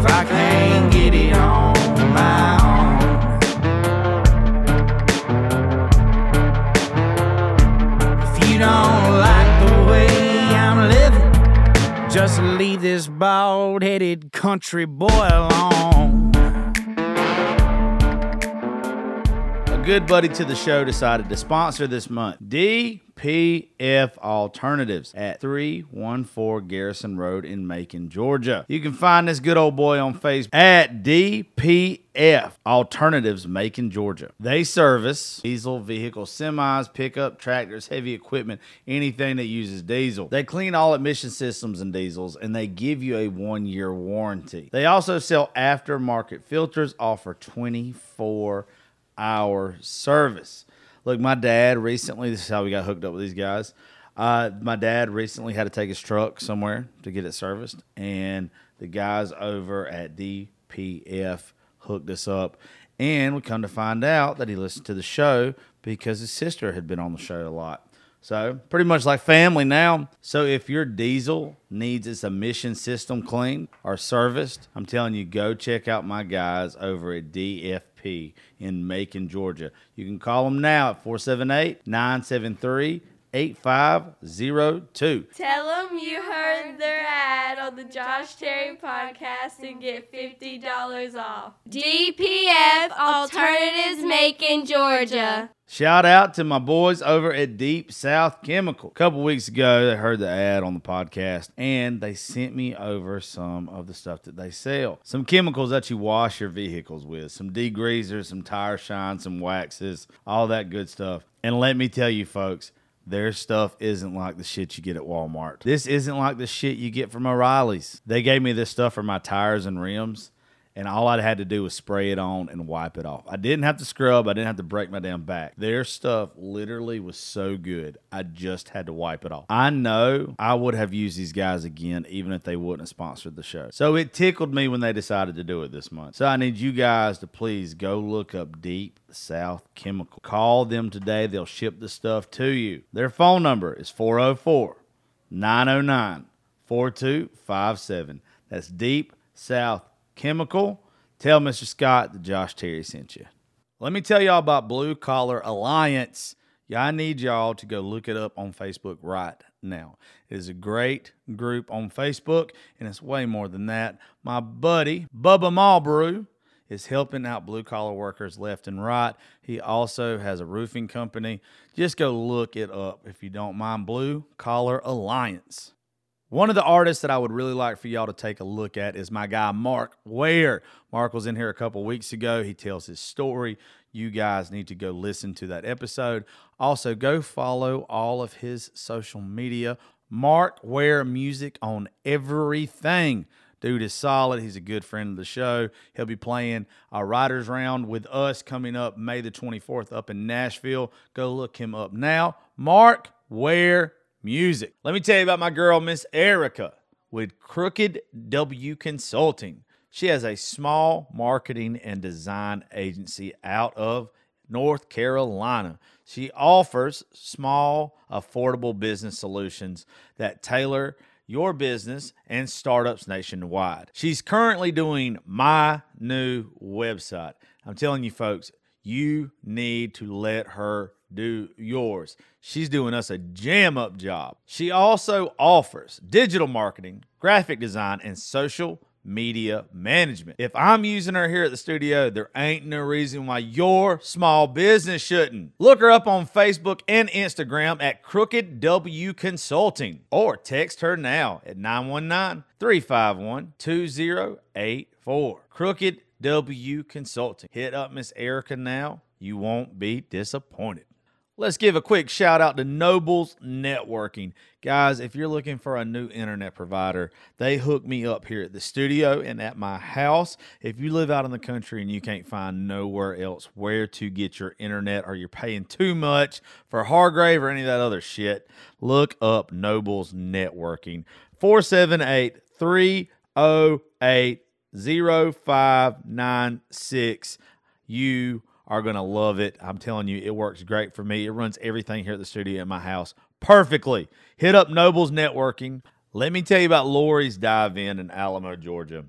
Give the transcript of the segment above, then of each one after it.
If I can't get it on my own. If you don't like the way I'm living, just leave this bald headed country boy alone. Good buddy to the show decided to sponsor this month. DPF Alternatives at 314 Garrison Road in Macon, Georgia. You can find this good old boy on Facebook at DPF Alternatives Macon, Georgia. They service diesel vehicles, semis, pickup, tractors, heavy equipment, anything that uses diesel. They clean all emission systems and diesels and they give you a one year warranty. They also sell aftermarket filters, offer 24 hour service. Look, my dad recently, this is how we got hooked up with these guys. Uh, my dad recently had to take his truck somewhere to get it serviced, and the guys over at DPF hooked us up. And we come to find out that he listened to the show because his sister had been on the show a lot. So, pretty much like family now. So, if your diesel needs its emission system cleaned or serviced, I'm telling you, go check out my guys over at DFP in Macon, Georgia. You can call them now at 478 973 8502. Tell them you heard their ad on the Josh Terry podcast and get $50 off. DPF Alternatives Macon Georgia. Shout out to my boys over at Deep South Chemical. A couple weeks ago, they heard the ad on the podcast and they sent me over some of the stuff that they sell. Some chemicals that you wash your vehicles with, some degreasers, some tire shine, some waxes, all that good stuff. And let me tell you, folks, their stuff isn't like the shit you get at Walmart. This isn't like the shit you get from O'Reilly's. They gave me this stuff for my tires and rims and all I had to do was spray it on and wipe it off. I didn't have to scrub, I didn't have to break my damn back. Their stuff literally was so good, I just had to wipe it off. I know I would have used these guys again even if they wouldn't have sponsored the show. So it tickled me when they decided to do it this month. So I need you guys to please go look up Deep South Chemical. Call them today, they'll ship the stuff to you. Their phone number is 404 909 4257. That's Deep South Chemical. Tell Mr. Scott that Josh Terry sent you. Let me tell y'all about Blue Collar Alliance. Yeah, I need y'all to go look it up on Facebook right now. It is a great group on Facebook, and it's way more than that. My buddy, Bubba Malbrew, is helping out blue collar workers left and right. He also has a roofing company. Just go look it up if you don't mind. Blue Collar Alliance. One of the artists that I would really like for y'all to take a look at is my guy Mark Ware. Mark was in here a couple weeks ago. He tells his story. You guys need to go listen to that episode. Also, go follow all of his social media. Mark Ware Music on everything. Dude is solid. He's a good friend of the show. He'll be playing a writers round with us coming up May the 24th up in Nashville. Go look him up now. Mark Ware Music. Let me tell you about my girl, Miss Erica, with Crooked W Consulting. She has a small marketing and design agency out of North Carolina. She offers small, affordable business solutions that tailor your business and startups nationwide. She's currently doing my new website. I'm telling you, folks, you need to let her do yours. She's doing us a jam up job. She also offers digital marketing, graphic design, and social media management. If I'm using her here at the studio, there ain't no reason why your small business shouldn't. Look her up on Facebook and Instagram at Crooked W Consulting or text her now at 919 351 2084. Crooked W Consulting. Hit up Miss Erica now. You won't be disappointed. Let's give a quick shout out to Nobles Networking. Guys, if you're looking for a new internet provider, they hook me up here at the studio and at my house. If you live out in the country and you can't find nowhere else where to get your internet or you're paying too much for Hargray or any of that other shit, look up Nobles Networking. 478 308 0596. You are going to love it. I'm telling you, it works great for me. It runs everything here at the studio at my house perfectly. Hit up Nobles Networking. Let me tell you about Lori's Dive In in Alamo, Georgia.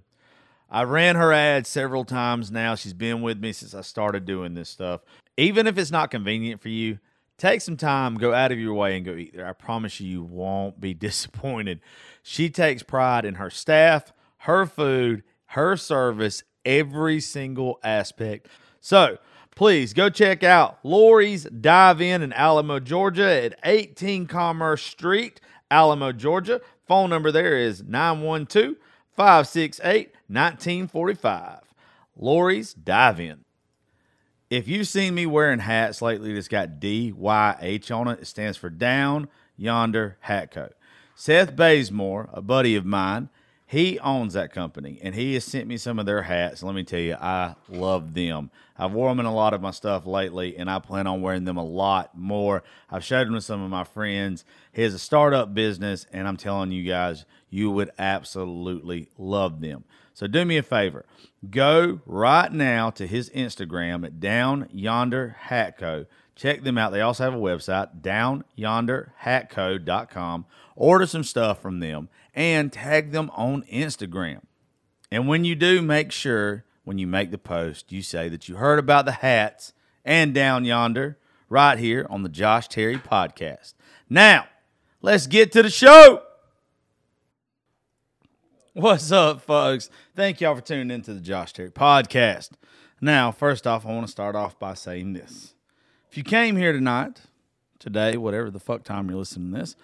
I ran her ad several times now. She's been with me since I started doing this stuff. Even if it's not convenient for you, take some time, go out of your way and go eat there. I promise you, you won't be disappointed. She takes pride in her staff, her food, her service, every single aspect. So, please go check out Lori's Dive In in Alamo, Georgia at 18 Commerce Street, Alamo, Georgia. Phone number there is 912 568 1945. Lori's Dive In. If you've seen me wearing hats lately that's got DYH on it, it stands for Down Yonder Hat Co. Seth Bazemore, a buddy of mine, he owns that company and he has sent me some of their hats. Let me tell you, I love them. I've worn them in a lot of my stuff lately and I plan on wearing them a lot more. I've showed them to some of my friends. He has a startup business and I'm telling you guys, you would absolutely love them. So do me a favor. Go right now to his Instagram at Down Yonder Hat Co. Check them out. They also have a website, downyonderhatco.com. Order some stuff from them and tag them on Instagram. And when you do, make sure when you make the post, you say that you heard about the hats and down yonder right here on the Josh Terry podcast. Now, let's get to the show. What's up, folks? Thank y'all for tuning into the Josh Terry podcast. Now, first off, I want to start off by saying this. If you came here tonight, today, whatever the fuck time you're listening to this,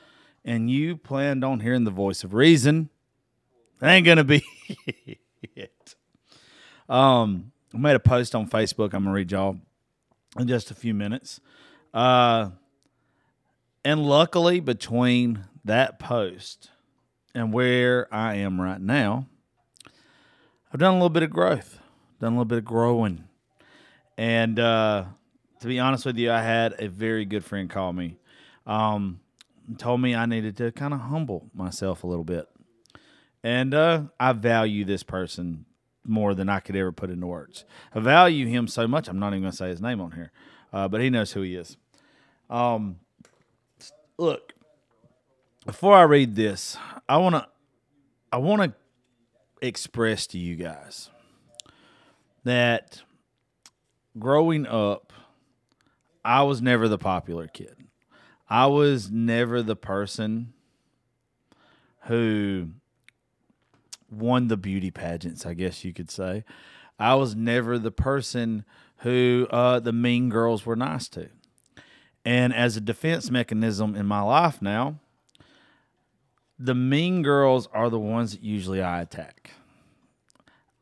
and you planned on hearing the voice of reason, that ain't gonna be it. Um, I made a post on Facebook. I'm gonna read y'all in just a few minutes. Uh, and luckily, between that post and where I am right now, I've done a little bit of growth, done a little bit of growing. And uh, to be honest with you, I had a very good friend call me. Um, told me I needed to kind of humble myself a little bit. And uh, I value this person more than I could ever put into words. I value him so much, I'm not even going to say his name on here, uh, but he knows who he is. Um, look, before I read this, I want to I want to express to you guys that growing up, I was never the popular kid. I was never the person who won the beauty pageants, I guess you could say. I was never the person who uh, the mean girls were nice to. And as a defense mechanism in my life now, the mean girls are the ones that usually I attack.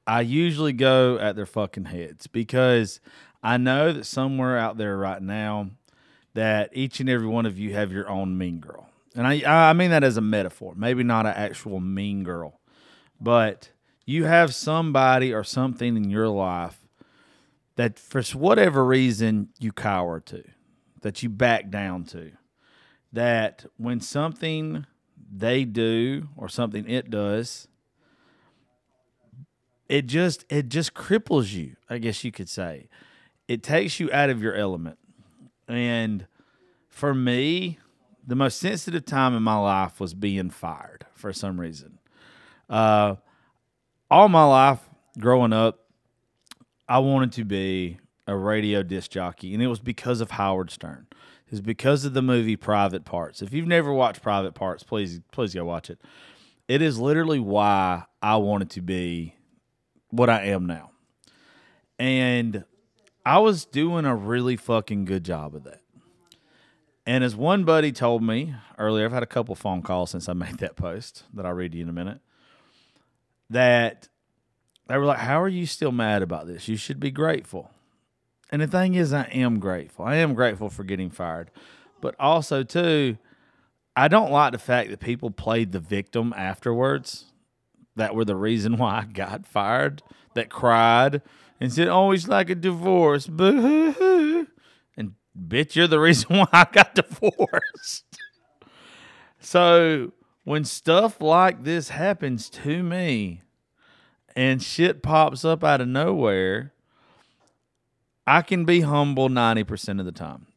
I usually go at their fucking heads because I know that somewhere out there right now that each and every one of you have your own mean girl. And I I mean that as a metaphor, maybe not an actual mean girl, but you have somebody or something in your life that for whatever reason you cower to, that you back down to. That when something they do or something it does, it just it just cripples you, I guess you could say. It takes you out of your element. And for me, the most sensitive time in my life was being fired for some reason. Uh, all my life growing up, I wanted to be a radio disc jockey, and it was because of Howard Stern. It was because of the movie Private Parts. If you've never watched Private Parts, please please go watch it. It is literally why I wanted to be what I am now. And I was doing a really fucking good job of that. And as one buddy told me earlier, I've had a couple phone calls since I made that post that I'll read to you in a minute. That they were like, How are you still mad about this? You should be grateful. And the thing is, I am grateful. I am grateful for getting fired. But also, too, I don't like the fact that people played the victim afterwards that were the reason why I got fired, that cried and said, always like a divorce. Boo-hoo-hoo. And bitch, you're the reason why I got divorced. so when stuff like this happens to me and shit pops up out of nowhere, I can be humble 90% of the time.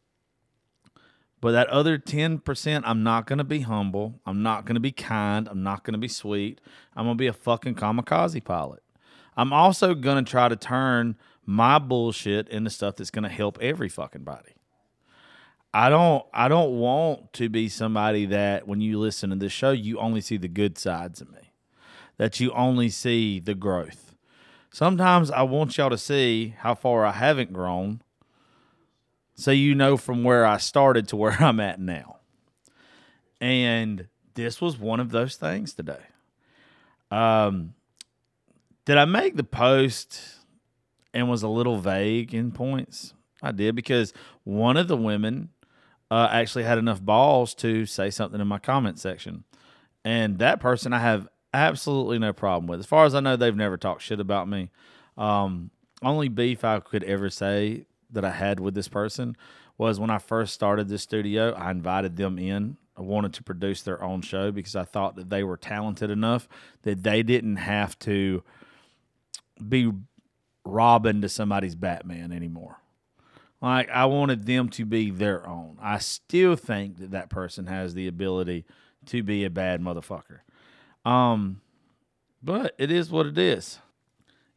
But that other 10%, I'm not going to be humble. I'm not going to be kind. I'm not going to be sweet. I'm going to be a fucking kamikaze pilot. I'm also going to try to turn my bullshit into stuff that's going to help every fucking body. I don't I don't want to be somebody that when you listen to this show you only see the good sides of me. That you only see the growth. Sometimes I want y'all to see how far I haven't grown so you know from where I started to where I'm at now. And this was one of those things today. Um, did I make the post and was a little vague in points? I did because one of the women uh, actually had enough balls to say something in my comment section. And that person I have absolutely no problem with. As far as I know, they've never talked shit about me. Um, only beef I could ever say that I had with this person was when I first started this studio, I invited them in. I wanted to produce their own show because I thought that they were talented enough that they didn't have to be Robin to somebody's Batman anymore. Like I wanted them to be their own. I still think that that person has the ability to be a bad motherfucker. Um, but it is what it is.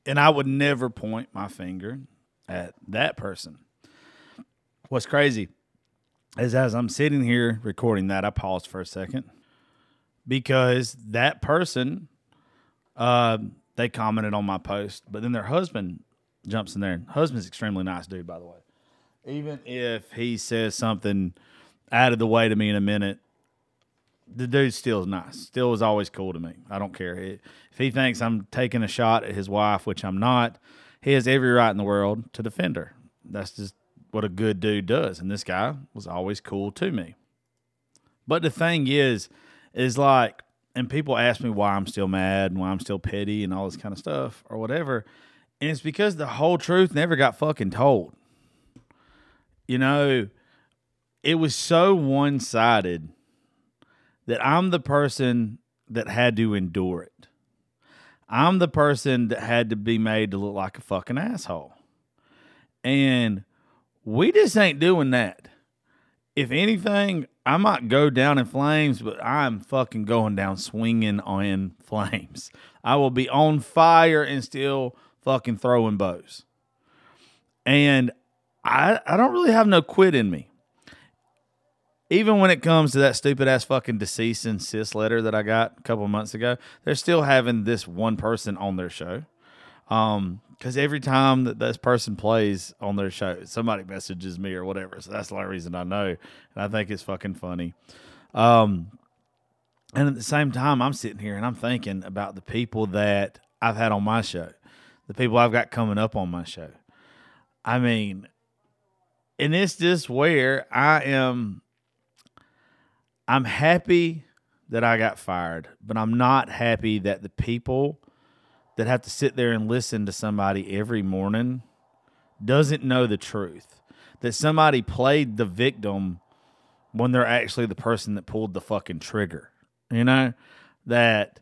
And I would never point my finger at that person. What's crazy is as I'm sitting here recording that, I paused for a second because that person, uh, they commented on my post, but then their husband jumps in there. Husband's extremely nice dude, by the way. Even if he says something out of the way to me in a minute, the dude still is nice. Still is always cool to me. I don't care. If he thinks I'm taking a shot at his wife, which I'm not, he has every right in the world to defend her. That's just what a good dude does. And this guy was always cool to me. But the thing is, is like, and people ask me why I'm still mad and why I'm still petty and all this kind of stuff or whatever. And it's because the whole truth never got fucking told. You know, it was so one sided that I'm the person that had to endure it. I'm the person that had to be made to look like a fucking asshole. And we just ain't doing that. If anything, I might go down in flames, but I'm fucking going down swinging on flames. I will be on fire and still fucking throwing bows. And I I don't really have no quit in me even when it comes to that stupid ass fucking cease and desist letter that I got a couple months ago, they're still having this one person on their show. Um, because every time that this person plays on their show, somebody messages me or whatever. So that's the only reason I know. And I think it's fucking funny. Um, and at the same time, I'm sitting here and I'm thinking about the people that I've had on my show, the people I've got coming up on my show. I mean, and it's just where I am I'm happy that I got fired, but I'm not happy that the people that have to sit there and listen to somebody every morning doesn't know the truth. That somebody played the victim when they're actually the person that pulled the fucking trigger. You know? That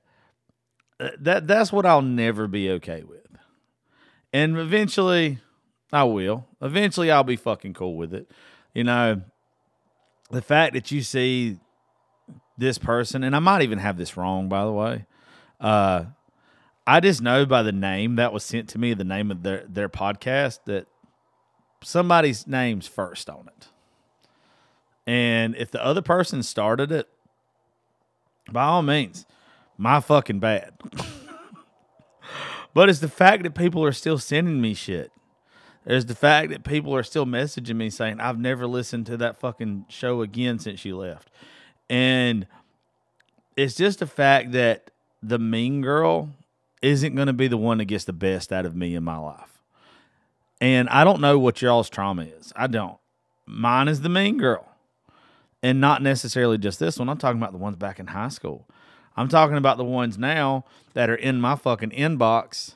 that that's what I'll never be okay with. And eventually I will. Eventually I'll be fucking cool with it. You know, the fact that you see this person, and I might even have this wrong, by the way. Uh, I just know by the name that was sent to me, the name of their their podcast, that somebody's name's first on it. And if the other person started it, by all means, my fucking bad. but it's the fact that people are still sending me shit. There's the fact that people are still messaging me saying, I've never listened to that fucking show again since you left. And it's just the fact that the mean girl isn't going to be the one that gets the best out of me in my life. And I don't know what y'all's trauma is. I don't. Mine is the mean girl. And not necessarily just this one. I'm talking about the ones back in high school. I'm talking about the ones now that are in my fucking inbox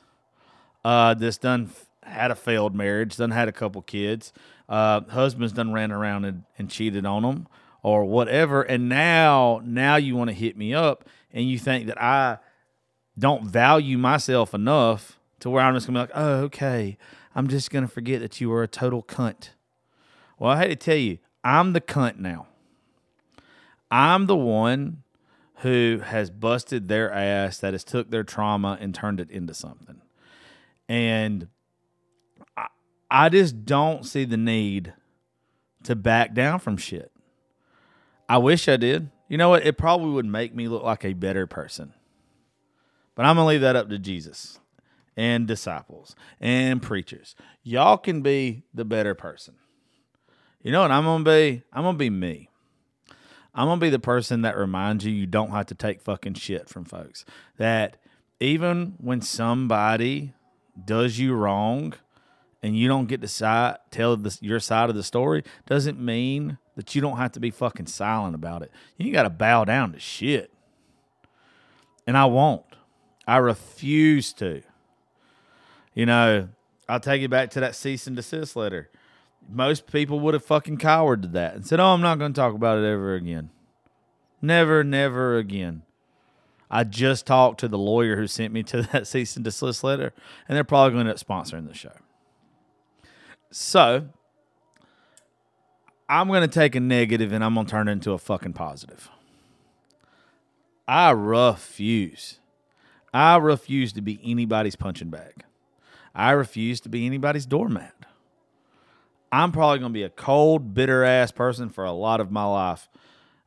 uh, that's done had a failed marriage, done had a couple kids, uh, husbands done ran around and, and cheated on them or whatever, and now now you want to hit me up and you think that I don't value myself enough to where I'm just gonna be like, oh okay, I'm just gonna forget that you were a total cunt. Well, I hate to tell you, I'm the cunt now. I'm the one who has busted their ass that has took their trauma and turned it into something. And I, I just don't see the need to back down from shit. I wish I did. You know what? It probably would make me look like a better person. But I'm going to leave that up to Jesus and disciples and preachers. Y'all can be the better person. You know what I'm going to be? I'm going to be me. I'm gonna be the person that reminds you you don't have to take fucking shit from folks. That even when somebody does you wrong and you don't get to side, tell the, your side of the story, doesn't mean that you don't have to be fucking silent about it. You got to bow down to shit. And I won't. I refuse to. You know, I'll take you back to that cease and desist letter most people would have fucking cowered to that and said, "Oh, I'm not going to talk about it ever again." Never, never again. I just talked to the lawyer who sent me to that cease and desist letter, and they're probably going to end up sponsoring the show. So, I'm going to take a negative and I'm going to turn it into a fucking positive. I refuse. I refuse to be anybody's punching bag. I refuse to be anybody's doormat. I'm probably going to be a cold, bitter ass person for a lot of my life.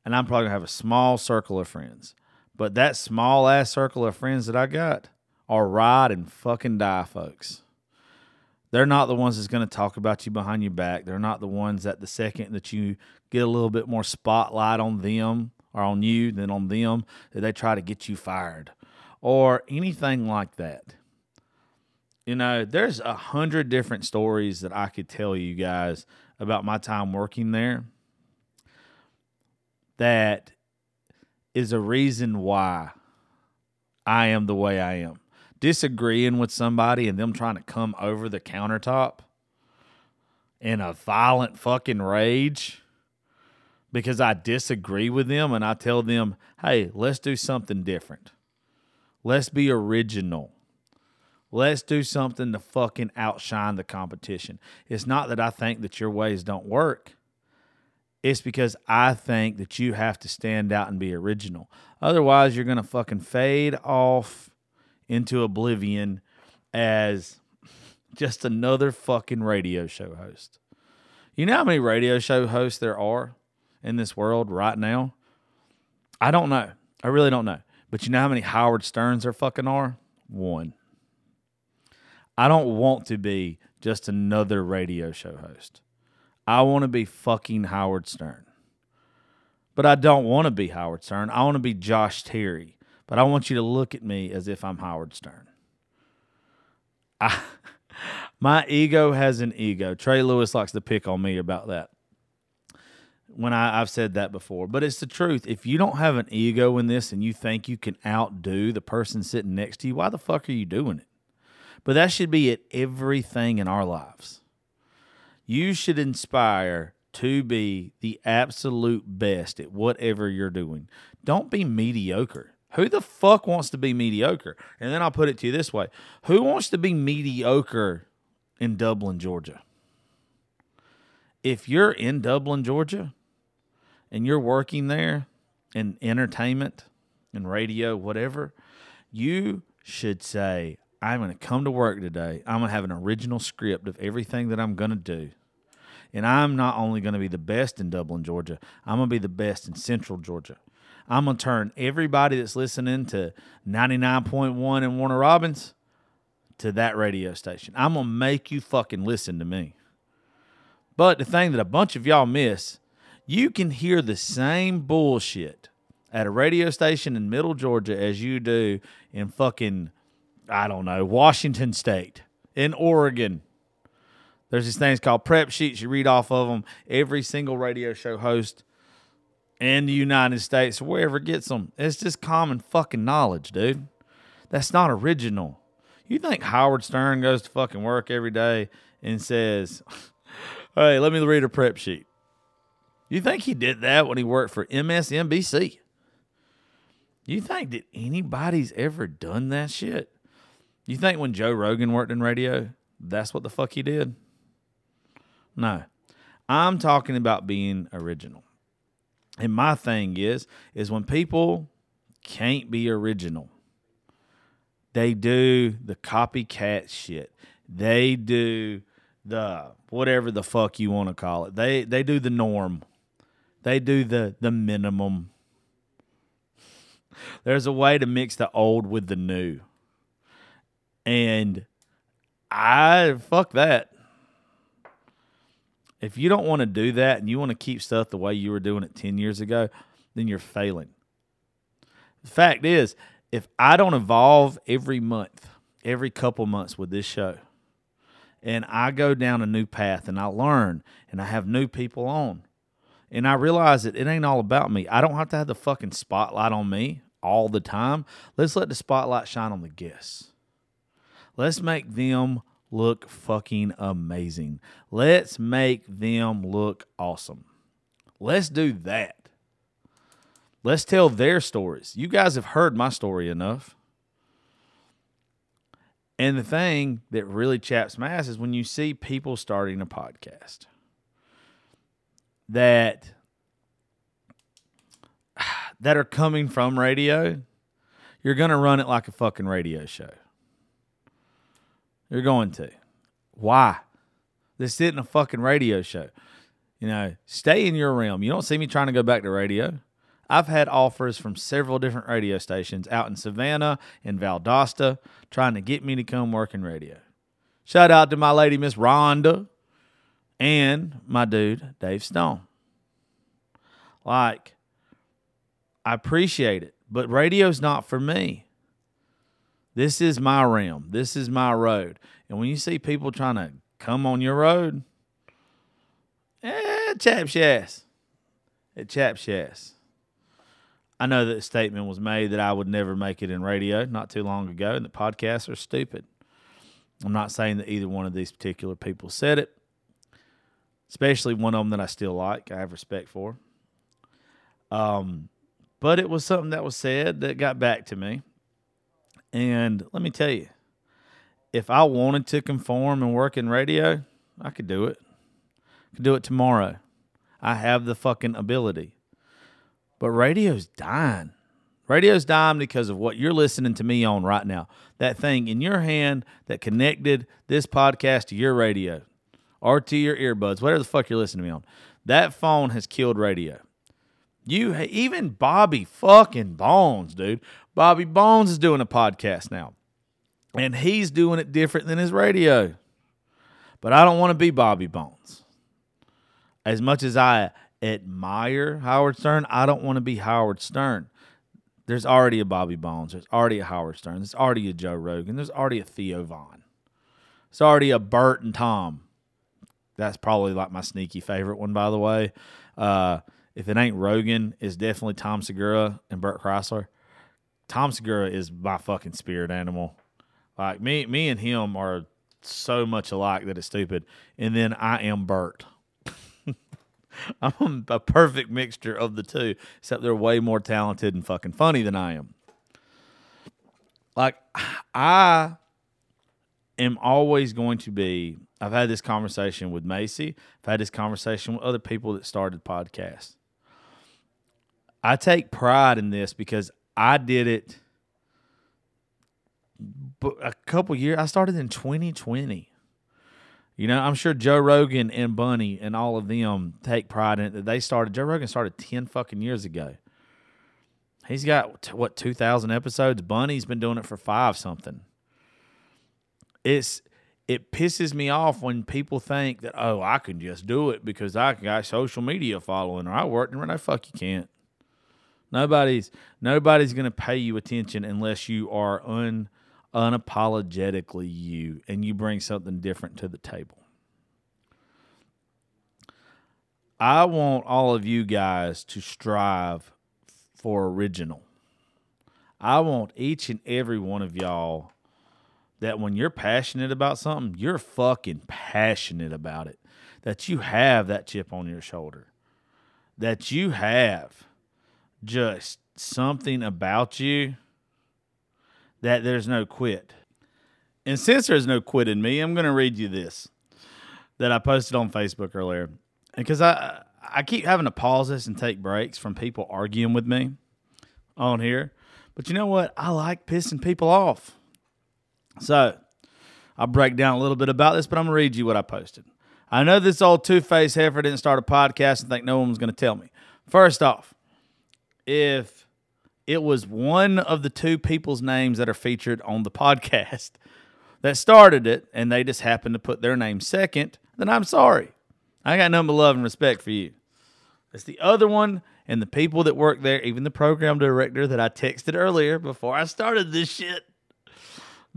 And I'm probably going to have a small circle of friends. But that small ass circle of friends that I got are ride and fucking die, folks. They're not the ones that's going to talk about you behind your back. They're not the ones that the second that you get a little bit more spotlight on them or on you than on them, that they try to get you fired or anything like that you know, there's a hundred different stories that I could tell you guys about my time working there that is a reason why I am the way I am. Disagreeing with somebody and them trying to come over the countertop in a violent fucking rage because I disagree with them and I tell them, hey, let's do something different. Let's be original. Let's do something to fucking outshine the competition. It's not that I think that your ways don't work. It's because I think that you have to stand out and be original. Otherwise, you're going to fucking fade off into oblivion as just another fucking radio show host. You know how many radio show hosts there are in this world right now? I don't know. I really don't know. But you know how many Howard Sterns there fucking are? One. I don't want to be just another radio show host. I want to be fucking Howard Stern. But I don't want to be Howard Stern. I want to be Josh Terry. But I want you to look at me as if I'm Howard Stern. I, my ego has an ego. Trey Lewis likes to pick on me about that. When I, I've said that before, but it's the truth. If you don't have an ego in this and you think you can outdo the person sitting next to you, why the fuck are you doing it? But that should be at everything in our lives. You should inspire to be the absolute best at whatever you're doing. Don't be mediocre. Who the fuck wants to be mediocre? And then I'll put it to you this way Who wants to be mediocre in Dublin, Georgia? If you're in Dublin, Georgia, and you're working there in entertainment and radio, whatever, you should say, I'm going to come to work today. I'm going to have an original script of everything that I'm going to do. And I'm not only going to be the best in Dublin, Georgia, I'm going to be the best in Central Georgia. I'm going to turn everybody that's listening to 99.1 and Warner Robins to that radio station. I'm going to make you fucking listen to me. But the thing that a bunch of y'all miss, you can hear the same bullshit at a radio station in Middle Georgia as you do in fucking I don't know, Washington State, in Oregon. There's these things called prep sheets. You read off of them. Every single radio show host in the United States, wherever gets them, it's just common fucking knowledge, dude. That's not original. You think Howard Stern goes to fucking work every day and says, "Hey, let me read a prep sheet." You think he did that when he worked for MSNBC? You think that anybody's ever done that shit? You think when Joe Rogan worked in radio, that's what the fuck he did? No. I'm talking about being original. And my thing is is when people can't be original, they do the copycat shit. They do the whatever the fuck you want to call it. They they do the norm. They do the the minimum. There's a way to mix the old with the new. And I fuck that. If you don't want to do that and you want to keep stuff the way you were doing it 10 years ago, then you're failing. The fact is, if I don't evolve every month, every couple months with this show, and I go down a new path and I learn and I have new people on, and I realize that it ain't all about me. I don't have to have the fucking spotlight on me all the time. Let's let the spotlight shine on the guests. Let's make them look fucking amazing. Let's make them look awesome. Let's do that. Let's tell their stories. You guys have heard my story enough. And the thing that really chaps my ass is when you see people starting a podcast that that are coming from radio, you're going to run it like a fucking radio show. You're going to. Why? This isn't a fucking radio show. You know, stay in your realm. You don't see me trying to go back to radio. I've had offers from several different radio stations out in Savannah and Valdosta trying to get me to come work in radio. Shout out to my lady, Miss Rhonda, and my dude, Dave Stone. Like, I appreciate it, but radio's not for me. This is my realm. This is my road. And when you see people trying to come on your road, eh, chaps ass. It chaps ass. I know that statement was made that I would never make it in radio not too long ago, and that podcasts are stupid. I'm not saying that either one of these particular people said it, especially one of them that I still like, I have respect for. Um, but it was something that was said that got back to me. And let me tell you, if I wanted to conform and work in radio, I could do it. I could do it tomorrow. I have the fucking ability. But radio's dying. Radio's dying because of what you're listening to me on right now. That thing in your hand that connected this podcast to your radio or to your earbuds, whatever the fuck you're listening to me on. That phone has killed radio. You even Bobby fucking Bones, dude. Bobby Bones is doing a podcast now. And he's doing it different than his radio. But I don't want to be Bobby Bones. As much as I admire Howard Stern, I don't want to be Howard Stern. There's already a Bobby Bones. There's already a Howard Stern. There's already a Joe Rogan. There's already a Theo Von. There's already a Bert and Tom. That's probably like my sneaky favorite one, by the way. Uh, if it ain't Rogan, it's definitely Tom Segura and Bert Kreischer. Tom Segura is my fucking spirit animal. Like me, me and him are so much alike that it's stupid. And then I am Bert. I'm a perfect mixture of the two, except they're way more talented and fucking funny than I am. Like, I am always going to be. I've had this conversation with Macy. I've had this conversation with other people that started podcasts. I take pride in this because I did it a couple years. I started in 2020. You know, I'm sure Joe Rogan and Bunny and all of them take pride in it that they started. Joe Rogan started 10 fucking years ago. He's got, what, 2,000 episodes? Bunny's been doing it for five something. It's, it pisses me off when people think that, oh, I can just do it because I got social media following or I work. And no, fuck, you can't. Nobody's nobody's to pay you attention unless you are un unapologetically you and you bring something different to the table. I want all of you guys to strive for original. I want each and every one of y'all that when you're passionate about something, you're fucking passionate about it. That you have that chip on your shoulder. That you have just something about you that there's no quit. And since there's no quit in me, I'm going to read you this that I posted on Facebook earlier. Because I I keep having to pause this and take breaks from people arguing with me on here. But you know what? I like pissing people off. So I'll break down a little bit about this, but I'm going to read you what I posted. I know this old two faced heifer didn't start a podcast and think no one was going to tell me. First off, if it was one of the two people's names that are featured on the podcast that started it and they just happened to put their name second, then I'm sorry. I got nothing but love and respect for you. It's the other one and the people that work there, even the program director that I texted earlier before I started this shit.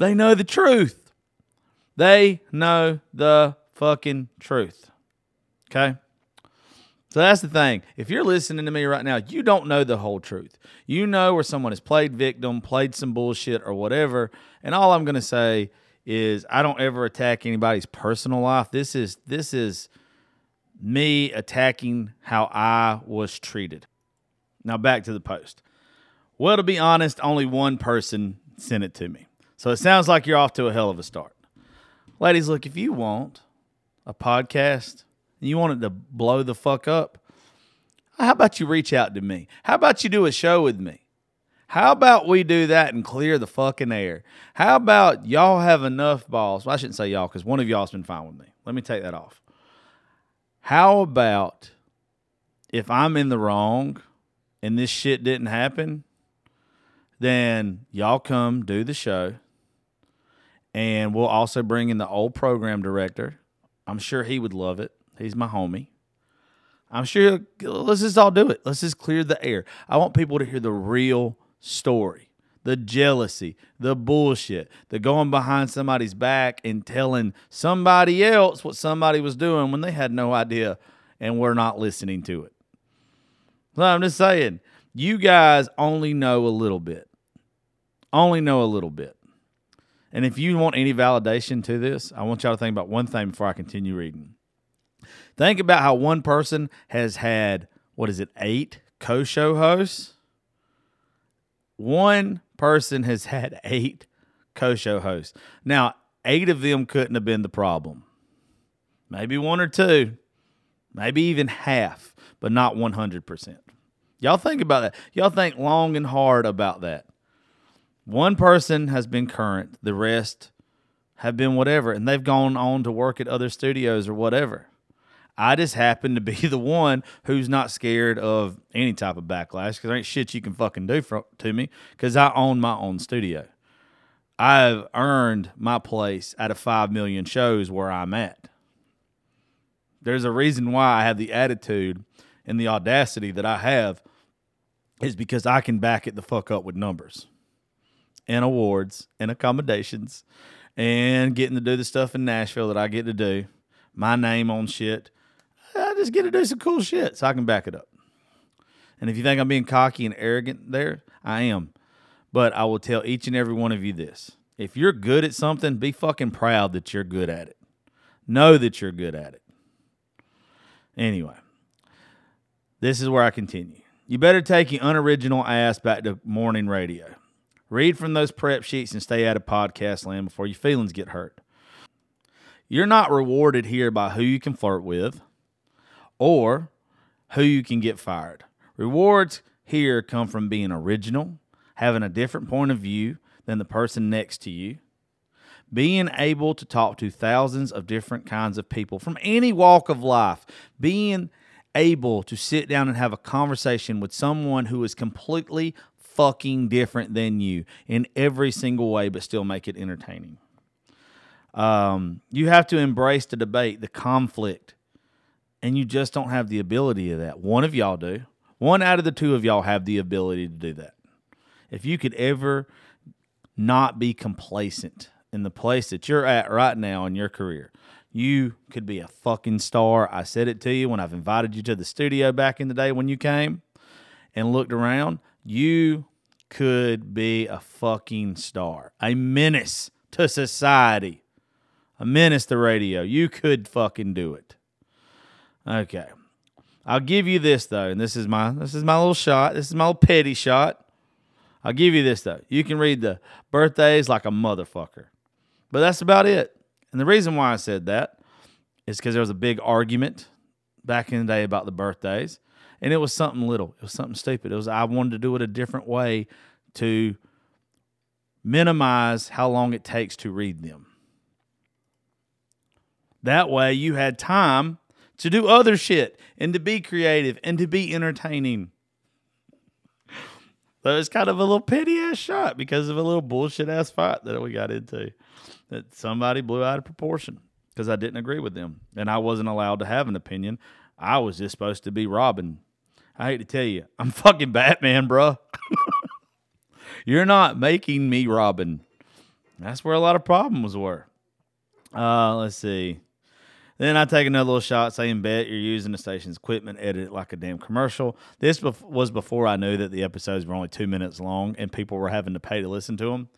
They know the truth. They know the fucking truth. Okay? So that's the thing. If you're listening to me right now, you don't know the whole truth. You know where someone has played victim, played some bullshit or whatever. And all I'm going to say is I don't ever attack anybody's personal life. This is this is me attacking how I was treated. Now back to the post. Well, to be honest, only one person sent it to me. So it sounds like you're off to a hell of a start. Ladies, look, if you want a podcast and you want it to blow the fuck up, how about you reach out to me? How about you do a show with me? How about we do that and clear the fucking air? How about y'all have enough balls? Well, I shouldn't say y'all because one of y'all's been fine with me. Let me take that off. How about if I'm in the wrong and this shit didn't happen, then y'all come do the show. And we'll also bring in the old program director. I'm sure he would love it. He's my homie. I'm sure let's just all do it. Let's just clear the air. I want people to hear the real story, the jealousy, the bullshit, the going behind somebody's back and telling somebody else what somebody was doing when they had no idea and we're not listening to it. So I'm just saying, you guys only know a little bit. Only know a little bit. And if you want any validation to this, I want y'all to think about one thing before I continue reading. Think about how one person has had, what is it, eight co show hosts? One person has had eight co show hosts. Now, eight of them couldn't have been the problem. Maybe one or two, maybe even half, but not 100%. Y'all think about that. Y'all think long and hard about that. One person has been current, the rest have been whatever, and they've gone on to work at other studios or whatever. I just happen to be the one who's not scared of any type of backlash because there ain't shit you can fucking do for, to me because I own my own studio. I've earned my place out of 5 million shows where I'm at. There's a reason why I have the attitude and the audacity that I have is because I can back it the fuck up with numbers and awards and accommodations and getting to do the stuff in Nashville that I get to do. My name on shit. I just get to do some cool shit so I can back it up. And if you think I'm being cocky and arrogant there, I am. But I will tell each and every one of you this. If you're good at something, be fucking proud that you're good at it. Know that you're good at it. Anyway, this is where I continue. You better take your unoriginal ass back to morning radio. Read from those prep sheets and stay out of podcast land before your feelings get hurt. You're not rewarded here by who you can flirt with or who you can get fired. Rewards here come from being original, having a different point of view than the person next to you, being able to talk to thousands of different kinds of people from any walk of life, being able to sit down and have a conversation with someone who is completely fucking different than you in every single way, but still make it entertaining. Um, you have to embrace the debate, the conflict, and you just don't have the ability of that. One of y'all do. One out of the two of y'all have the ability to do that. If you could ever not be complacent in the place that you're at right now in your career, You could be a fucking star. I said it to you when I've invited you to the studio back in the day when you came and looked around. You could be a fucking star, a menace to society, a menace to radio. You could fucking do it. Okay. I'll give you this though, and this is my this is my little shot. This is my little petty shot. I'll give you this though. You can read the birthdays like a motherfucker. But that's about it. And the reason why I said that is because there was a big argument back in the day about the birthdays. And it was something little. It was something stupid. It was I wanted to do it a different way to minimize how long it takes to read them. That way you had time to do other shit and to be creative and to be entertaining. So it's kind of a little petty ass shot because of a little bullshit ass fight that we got into that somebody blew out of proportion because I didn't agree with them and I wasn't allowed to have an opinion. I was just supposed to be Robin. I hate to tell you, I'm fucking Batman, bro. You're not making me Robin. That's where a lot of problems were. Uh, let's see. Then I take another little shot saying, Bet you're using the station's equipment, edit it like a damn commercial. This bef- was before I knew that the episodes were only two minutes long and people were having to pay to listen to them.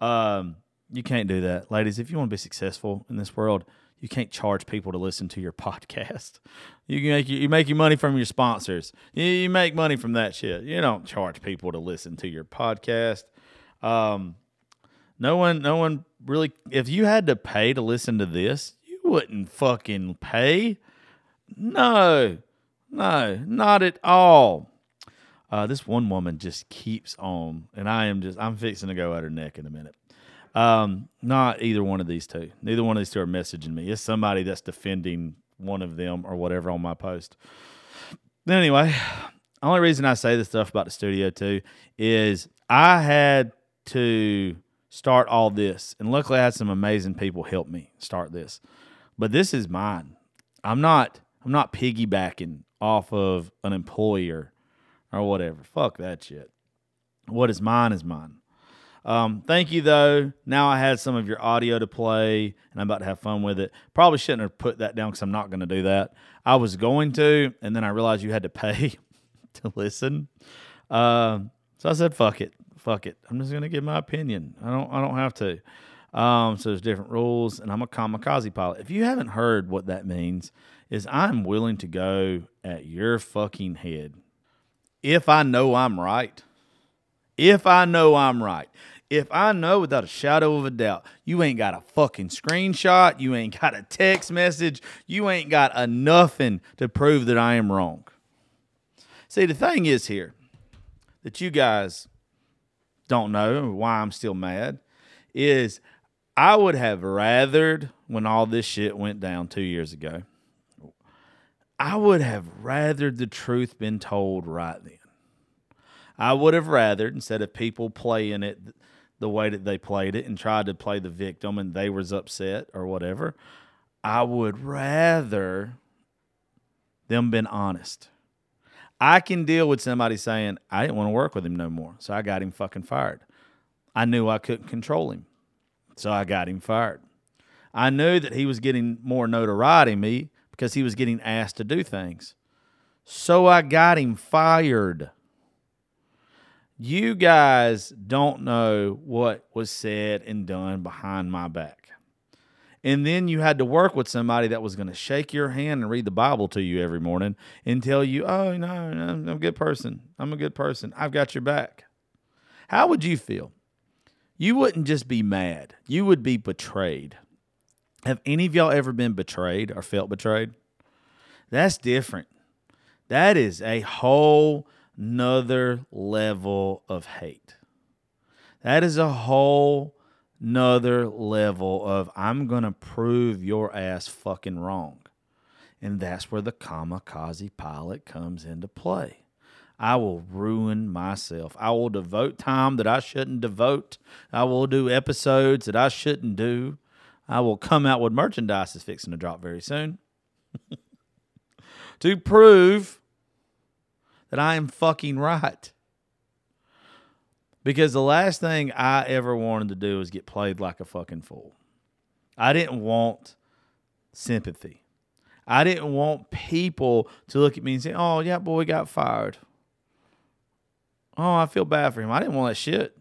Um, you can't do that. Ladies, if you want to be successful in this world, you can't charge people to listen to your podcast. You can make you make your money from your sponsors. You, make money from that shit. You don't charge people to listen to your podcast. Um, no one, no one really. If you had to pay to listen to this, you wouldn't fucking pay. No, no, not at all. Uh, this one woman just keeps on, and I am just, I'm fixing to go at her neck in a minute. Um, not either one of these two. Neither one of these two are messaging me. It's somebody that's defending one of them or whatever on my post. Anyway, only reason I say this stuff about the studio too is I had to start all this, and luckily I had some amazing people help me start this but this is mine. I'm not I'm not piggybacking off of an employer or whatever. Fuck that shit. What is mine is mine. Um, thank you though. Now I had some of your audio to play, and I'm about to have fun with it. Probably shouldn't have put that down because I'm not going to do that. I was going to, and then I realized you had to pay to listen. Uh, so I said, "Fuck it, fuck it. I'm just going to give my opinion. I don't, I don't have to." Um, so there's different rules, and I'm a kamikaze pilot. If you haven't heard what that means, is I'm willing to go at your fucking head if I know I'm right. If I know I'm right. If I know without a shadow of a doubt, you ain't got a fucking screenshot, you ain't got a text message, you ain't got a nothing to prove that I am wrong. See, the thing is here that you guys don't know why I'm still mad is I would have rathered when all this shit went down two years ago. I would have rathered the truth been told right then. I would have rathered instead of people playing it the way that they played it and tried to play the victim and they was upset or whatever. I would rather them been honest. I can deal with somebody saying I didn't want to work with him no more, so I got him fucking fired. I knew I couldn't control him. So I got him fired. I knew that he was getting more notoriety me because he was getting asked to do things. So I got him fired. You guys don't know what was said and done behind my back. And then you had to work with somebody that was going to shake your hand and read the Bible to you every morning and tell you, oh, no, I'm a good person. I'm a good person. I've got your back. How would you feel you wouldn't just be mad, you would be betrayed. Have any of y'all ever been betrayed or felt betrayed? That's different. That is a whole nother level of hate. That is a whole nother level of I'm going to prove your ass fucking wrong. And that's where the kamikaze pilot comes into play. I will ruin myself. I will devote time that I shouldn't devote. I will do episodes that I shouldn't do. I will come out with merchandise that's fixing to drop very soon to prove that I am fucking right. Because the last thing I ever wanted to do was get played like a fucking fool. I didn't want sympathy. I didn't want people to look at me and say, "Oh, yeah, boy got fired." Oh, I feel bad for him. I didn't want that shit.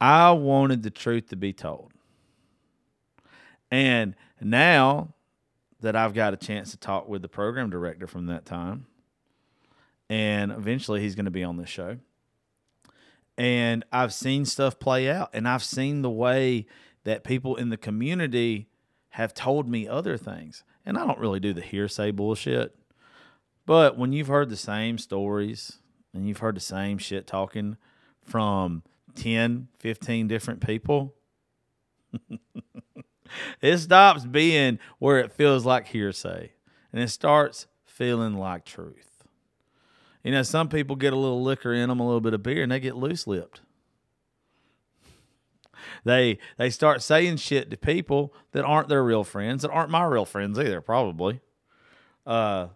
I wanted the truth to be told. And now that I've got a chance to talk with the program director from that time, and eventually he's going to be on this show. And I've seen stuff play out, and I've seen the way that people in the community have told me other things. And I don't really do the hearsay bullshit. But when you've heard the same stories and you've heard the same shit talking from 10, 15 different people, it stops being where it feels like hearsay and it starts feeling like truth. You know, some people get a little liquor in them, a little bit of beer, and they get loose lipped. They they start saying shit to people that aren't their real friends, that aren't my real friends either, probably. Uh,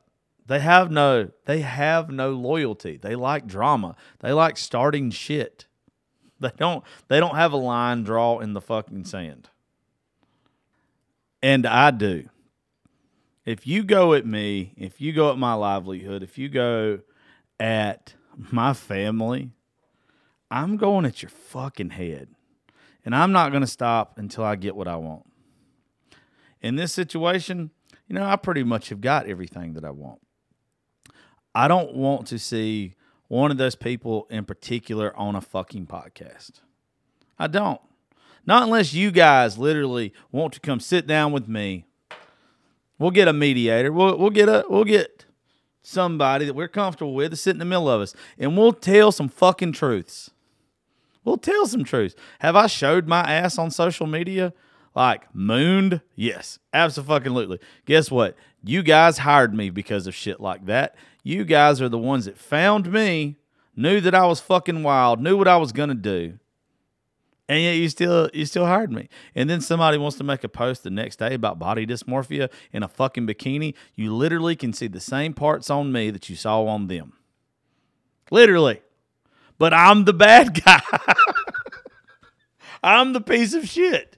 they have no they have no loyalty. They like drama. They like starting shit. They don't they don't have a line draw in the fucking sand. And I do. If you go at me, if you go at my livelihood, if you go at my family, I'm going at your fucking head. And I'm not going to stop until I get what I want. In this situation, you know, I pretty much have got everything that I want. I don't want to see one of those people in particular on a fucking podcast. I don't. Not unless you guys literally want to come sit down with me. We'll get a mediator. We'll, we'll get a we'll get somebody that we're comfortable with to sit in the middle of us, and we'll tell some fucking truths. We'll tell some truths. Have I showed my ass on social media? Like mooned? Yes, absolutely. Guess what? You guys hired me because of shit like that. You guys are the ones that found me, knew that I was fucking wild, knew what I was gonna do, and yet you still you still hired me. And then somebody wants to make a post the next day about body dysmorphia in a fucking bikini. You literally can see the same parts on me that you saw on them. Literally but I'm the bad guy. I'm the piece of shit.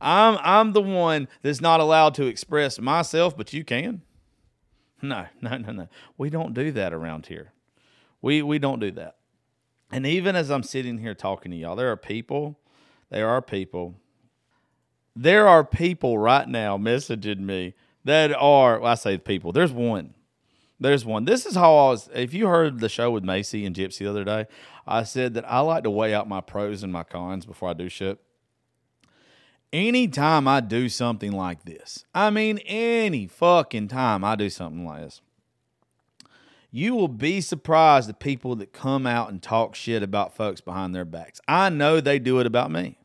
I'm I'm the one that's not allowed to express myself, but you can. No, no, no, no. We don't do that around here. We we don't do that. And even as I'm sitting here talking to y'all, there are people, there are people, there are people right now messaging me that are well, I say people. There's one. There's one. This is how I was. If you heard the show with Macy and Gypsy the other day, I said that I like to weigh out my pros and my cons before I do shit. Anytime I do something like this, I mean, any fucking time I do something like this, you will be surprised the people that come out and talk shit about folks behind their backs. I know they do it about me.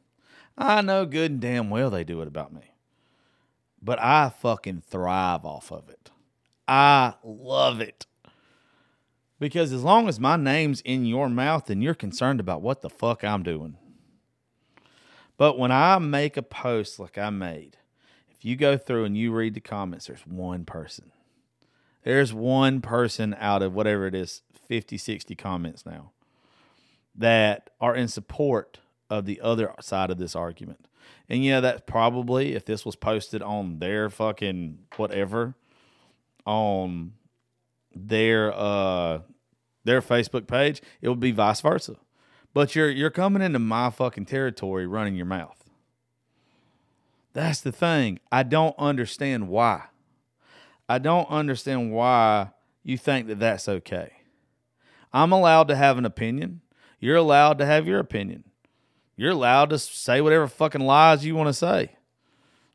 I know good and damn well they do it about me. But I fucking thrive off of it. I love it. Because as long as my name's in your mouth, then you're concerned about what the fuck I'm doing. But when I make a post like I made, if you go through and you read the comments, there's one person. There's one person out of whatever it is, 50, 60 comments now, that are in support of the other side of this argument. And yeah, that's probably if this was posted on their fucking whatever, on their uh their Facebook page, it would be vice versa. But you're you're coming into my fucking territory running your mouth. That's the thing. I don't understand why. I don't understand why you think that that's okay. I'm allowed to have an opinion. You're allowed to have your opinion. You're allowed to say whatever fucking lies you want to say.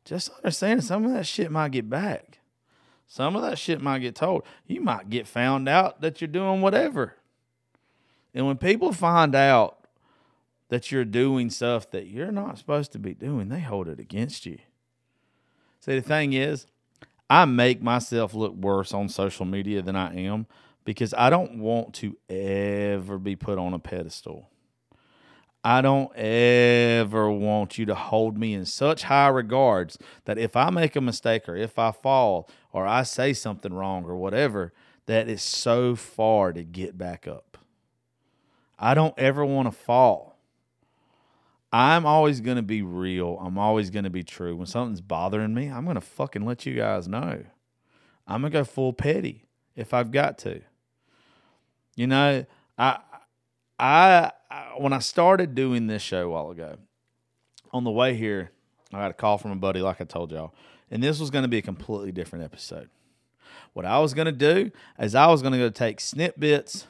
Just understand some of that shit might get back. Some of that shit might get told. You might get found out that you're doing whatever. And when people find out that you're doing stuff that you're not supposed to be doing, they hold it against you. See, the thing is, I make myself look worse on social media than I am because I don't want to ever be put on a pedestal. I don't ever want you to hold me in such high regards that if I make a mistake or if I fall or I say something wrong or whatever, that it's so far to get back up. I don't ever want to fall. I'm always going to be real. I'm always going to be true. When something's bothering me, I'm going to fucking let you guys know. I'm going to go full petty if I've got to. You know, I, I, I, when I started doing this show a while ago, on the way here, I got a call from a buddy, like I told y'all, and this was going to be a completely different episode. What I was going to do is I was going to go take snippets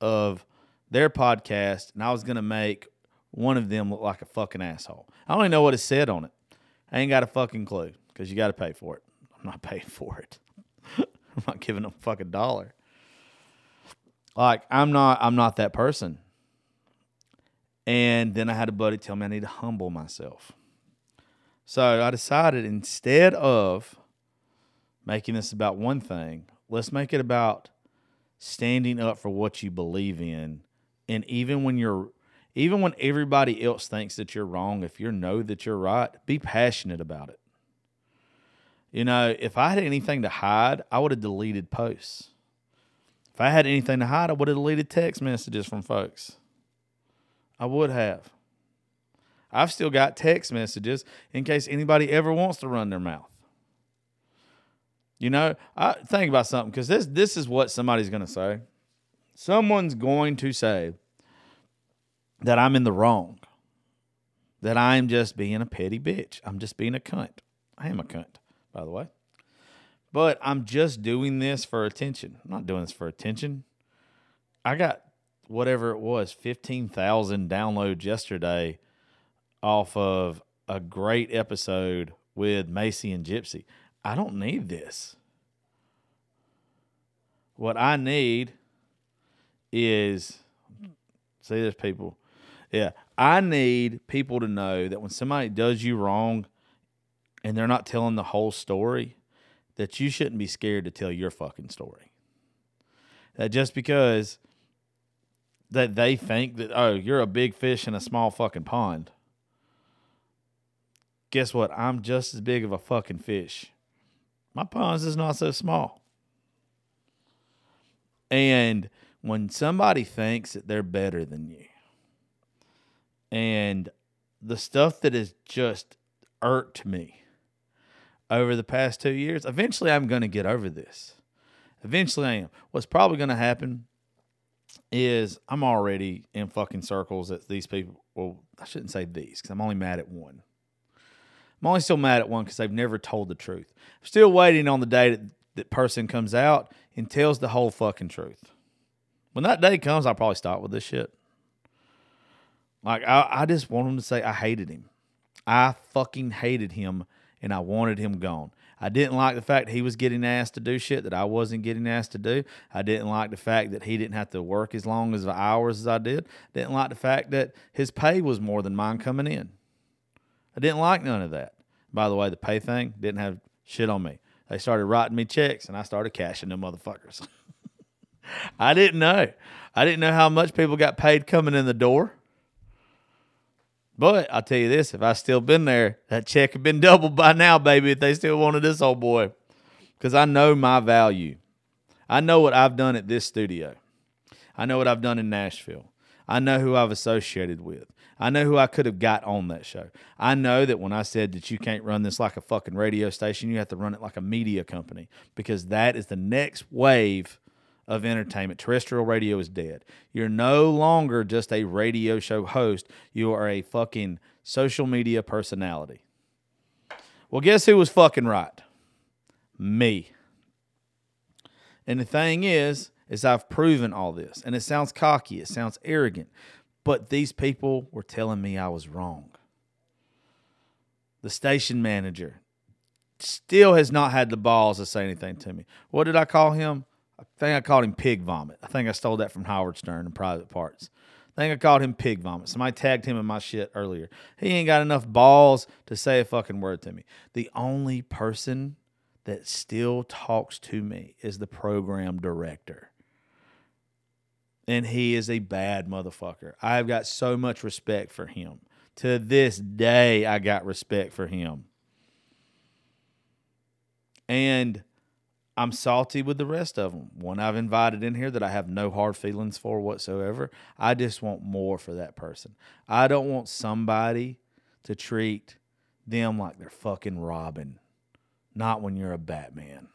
of their podcast and I was going to make one of them look like a fucking asshole. I don't even know what it said on it. I ain't got a fucking clue because you got to pay for it. I'm not paying for it. I'm not giving them a fucking dollar. Like I'm not I'm not that person. And then I had a buddy tell me I need to humble myself. So I decided instead of making this about one thing, let's make it about standing up for what you believe in. And even when you're even when everybody else thinks that you're wrong, if you know that you're right, be passionate about it. You know, if I had anything to hide, I would have deleted posts. If I had anything to hide, I would have deleted text messages from folks. I would have. I've still got text messages in case anybody ever wants to run their mouth. You know, I think about something because this this is what somebody's going to say. Someone's going to say that I'm in the wrong. That I'm just being a petty bitch. I'm just being a cunt. I am a cunt, by the way. But I'm just doing this for attention. I'm not doing this for attention. I got whatever it was, 15,000 downloads yesterday off of a great episode with Macy and Gypsy. I don't need this. What I need is see there's people. Yeah. I need people to know that when somebody does you wrong and they're not telling the whole story, that you shouldn't be scared to tell your fucking story. That just because that they think that oh you're a big fish in a small fucking pond. Guess what? I'm just as big of a fucking fish. My pond is not so small. And when somebody thinks that they're better than you and the stuff that has just irked me over the past two years eventually i'm going to get over this. Eventually i am. What's probably going to happen is I'm already in fucking circles that these people. Well, I shouldn't say these because I'm only mad at one. I'm only still mad at one because they've never told the truth. I'm still waiting on the day that that person comes out and tells the whole fucking truth. When that day comes, I'll probably stop with this shit. Like I, I just want to say I hated him. I fucking hated him and I wanted him gone. I didn't like the fact he was getting asked to do shit that I wasn't getting asked to do. I didn't like the fact that he didn't have to work as long as the hours as I did. Didn't like the fact that his pay was more than mine coming in. I didn't like none of that. By the way, the pay thing didn't have shit on me. They started writing me checks and I started cashing them motherfuckers. I didn't know. I didn't know how much people got paid coming in the door. But I'll tell you this: if I still been there, that check had been doubled by now, baby. If they still wanted this old boy, because I know my value. I know what I've done at this studio. I know what I've done in Nashville. I know who I've associated with. I know who I could have got on that show. I know that when I said that you can't run this like a fucking radio station, you have to run it like a media company because that is the next wave of entertainment. Terrestrial radio is dead. You're no longer just a radio show host, you are a fucking social media personality. Well, guess who was fucking right? Me. And the thing is, is I've proven all this. And it sounds cocky, it sounds arrogant, but these people were telling me I was wrong. The station manager still has not had the balls to say anything to me. What did I call him? I think I called him pig vomit. I think I stole that from Howard Stern in private parts. I think I called him pig vomit. Somebody tagged him in my shit earlier. He ain't got enough balls to say a fucking word to me. The only person that still talks to me is the program director. And he is a bad motherfucker. I've got so much respect for him. To this day, I got respect for him. And I'm salty with the rest of them. One I've invited in here that I have no hard feelings for whatsoever. I just want more for that person. I don't want somebody to treat them like they're fucking Robin. Not when you're a Batman.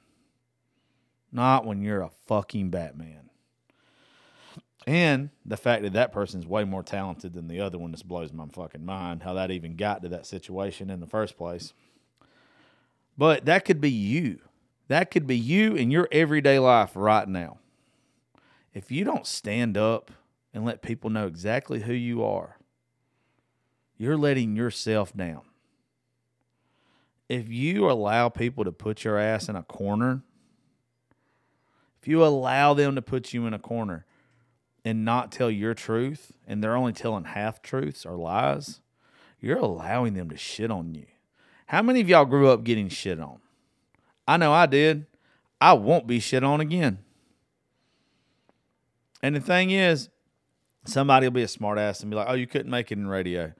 Not when you're a fucking Batman. And the fact that that person's way more talented than the other one just blows my fucking mind how that even got to that situation in the first place. But that could be you. That could be you in your everyday life right now. If you don't stand up and let people know exactly who you are, you're letting yourself down. If you allow people to put your ass in a corner, if you allow them to put you in a corner and not tell your truth, and they're only telling half truths or lies, you're allowing them to shit on you. How many of y'all grew up getting shit on? I know I did. I won't be shit on again. And the thing is, somebody will be a smartass and be like, oh, you couldn't make it in radio.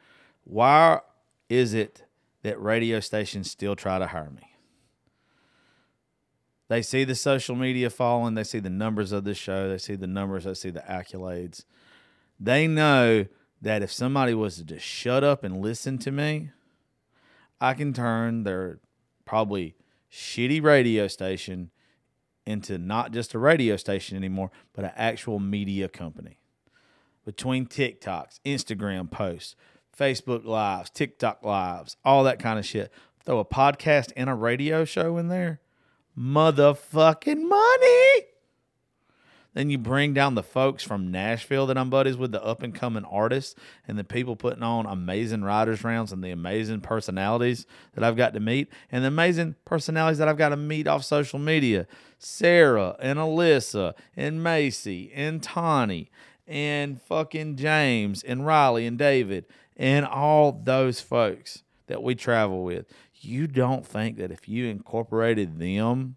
Why is it that radio stations still try to hire me? They see the social media falling, they see the numbers of the show, they see the numbers, they see the accolades. They know that if somebody was to just shut up and listen to me, I can turn their probably shitty radio station into not just a radio station anymore, but an actual media company. Between TikToks, Instagram posts, Facebook lives, TikTok lives, all that kind of shit. Throw a podcast and a radio show in there. Motherfucking money. Then you bring down the folks from Nashville that I'm buddies with, the up and coming artists, and the people putting on amazing writers rounds and the amazing personalities that I've got to meet, and the amazing personalities that I've got to meet off social media. Sarah and Alyssa and Macy and Tawny and fucking James and Riley and David and all those folks that we travel with. You don't think that if you incorporated them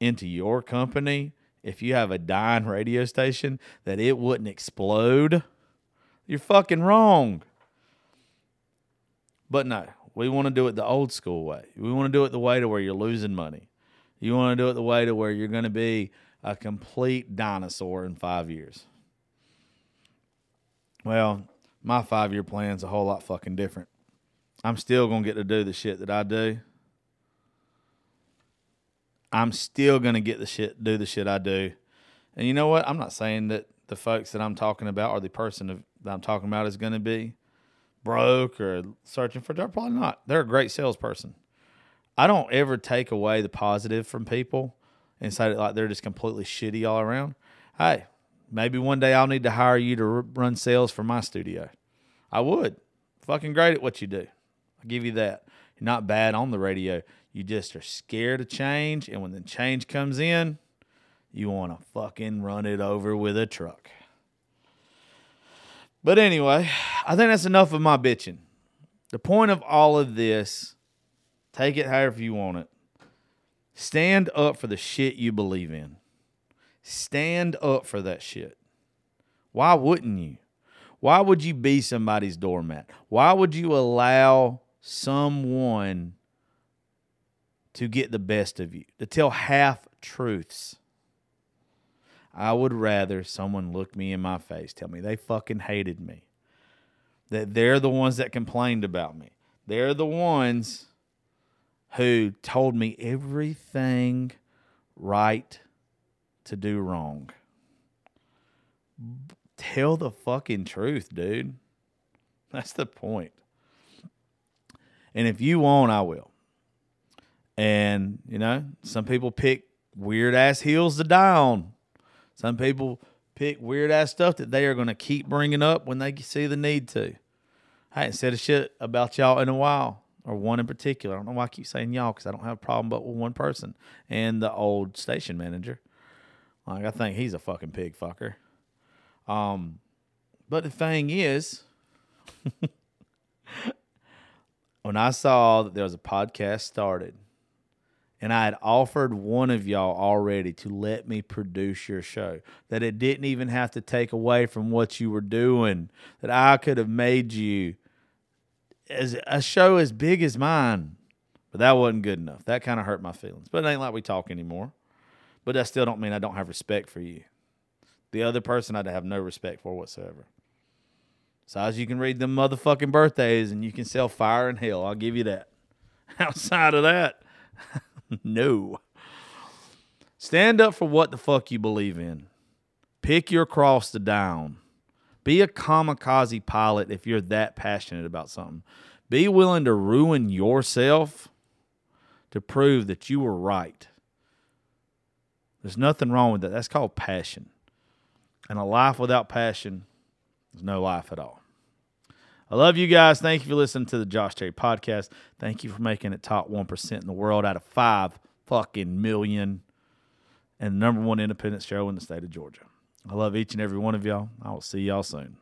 into your company, if you have a dying radio station, that it wouldn't explode? You're fucking wrong. But no, we want to do it the old school way. We want to do it the way to where you're losing money. You want to do it the way to where you're going to be a complete dinosaur in five years. Well, my five year plan's a whole lot fucking different. I'm still going to get to do the shit that I do. I'm still to get the shit, do the shit I do. And you know what? I'm not saying that the folks that I'm talking about or the person that I'm talking about is to be broke or searching for. They're probably not. They're a great salesperson. I don't ever take away the positive from people and say that like they're just completely shitty all around. Hey, maybe one day I'll need to hire you to run sales for my studio. I would. Fucking great at what you do. I'll give you that. You're not bad on the radio. You just are scared of change, and when the change comes in, you want to fucking run it over with a truck. But anyway, I think that's enough of my bitching. The point of all of this, take it however you want it. Stand up for the shit you believe in. Stand up for that shit. Why wouldn't you? Why would you be somebody's doormat? Why would you allow someone to get the best of you, to tell half truths? I would rather someone look me in my face, tell me they fucking hated me, that they're the ones that complained about me. They're the ones who told me everything right to do wrong. Tell the fucking truth, dude. That's the point. And if you won't, I will. And, you know, some people pick weird ass heels to die on. Some people pick weird ass stuff that they are going to keep bringing up when they see the need to. I ain't said a shit about y'all in a while, or one in particular. I don't know why I keep saying y'all because I don't have a problem but with one person and the old station manager. Like I think he's a fucking pig fucker. Um, but the thing is, when I saw that there was a podcast started, and I had offered one of y'all already to let me produce your show, that it didn't even have to take away from what you were doing, that I could have made you as a show as big as mine. But that wasn't good enough. That kind of hurt my feelings. But it ain't like we talk anymore. But that still don't mean I don't have respect for you. The other person I'd have no respect for whatsoever. So as you can read them motherfucking birthdays and you can sell fire and hell, I'll give you that. Outside of that, no. Stand up for what the fuck you believe in. Pick your cross to down. Be a kamikaze pilot if you're that passionate about something. Be willing to ruin yourself to prove that you were right. There's nothing wrong with that. That's called passion. And a life without passion is no life at all. I love you guys. Thank you for listening to the Josh Terry podcast. Thank you for making it top 1% in the world out of five fucking million and number one independent show in the state of Georgia. I love each and every one of y'all. I will see y'all soon.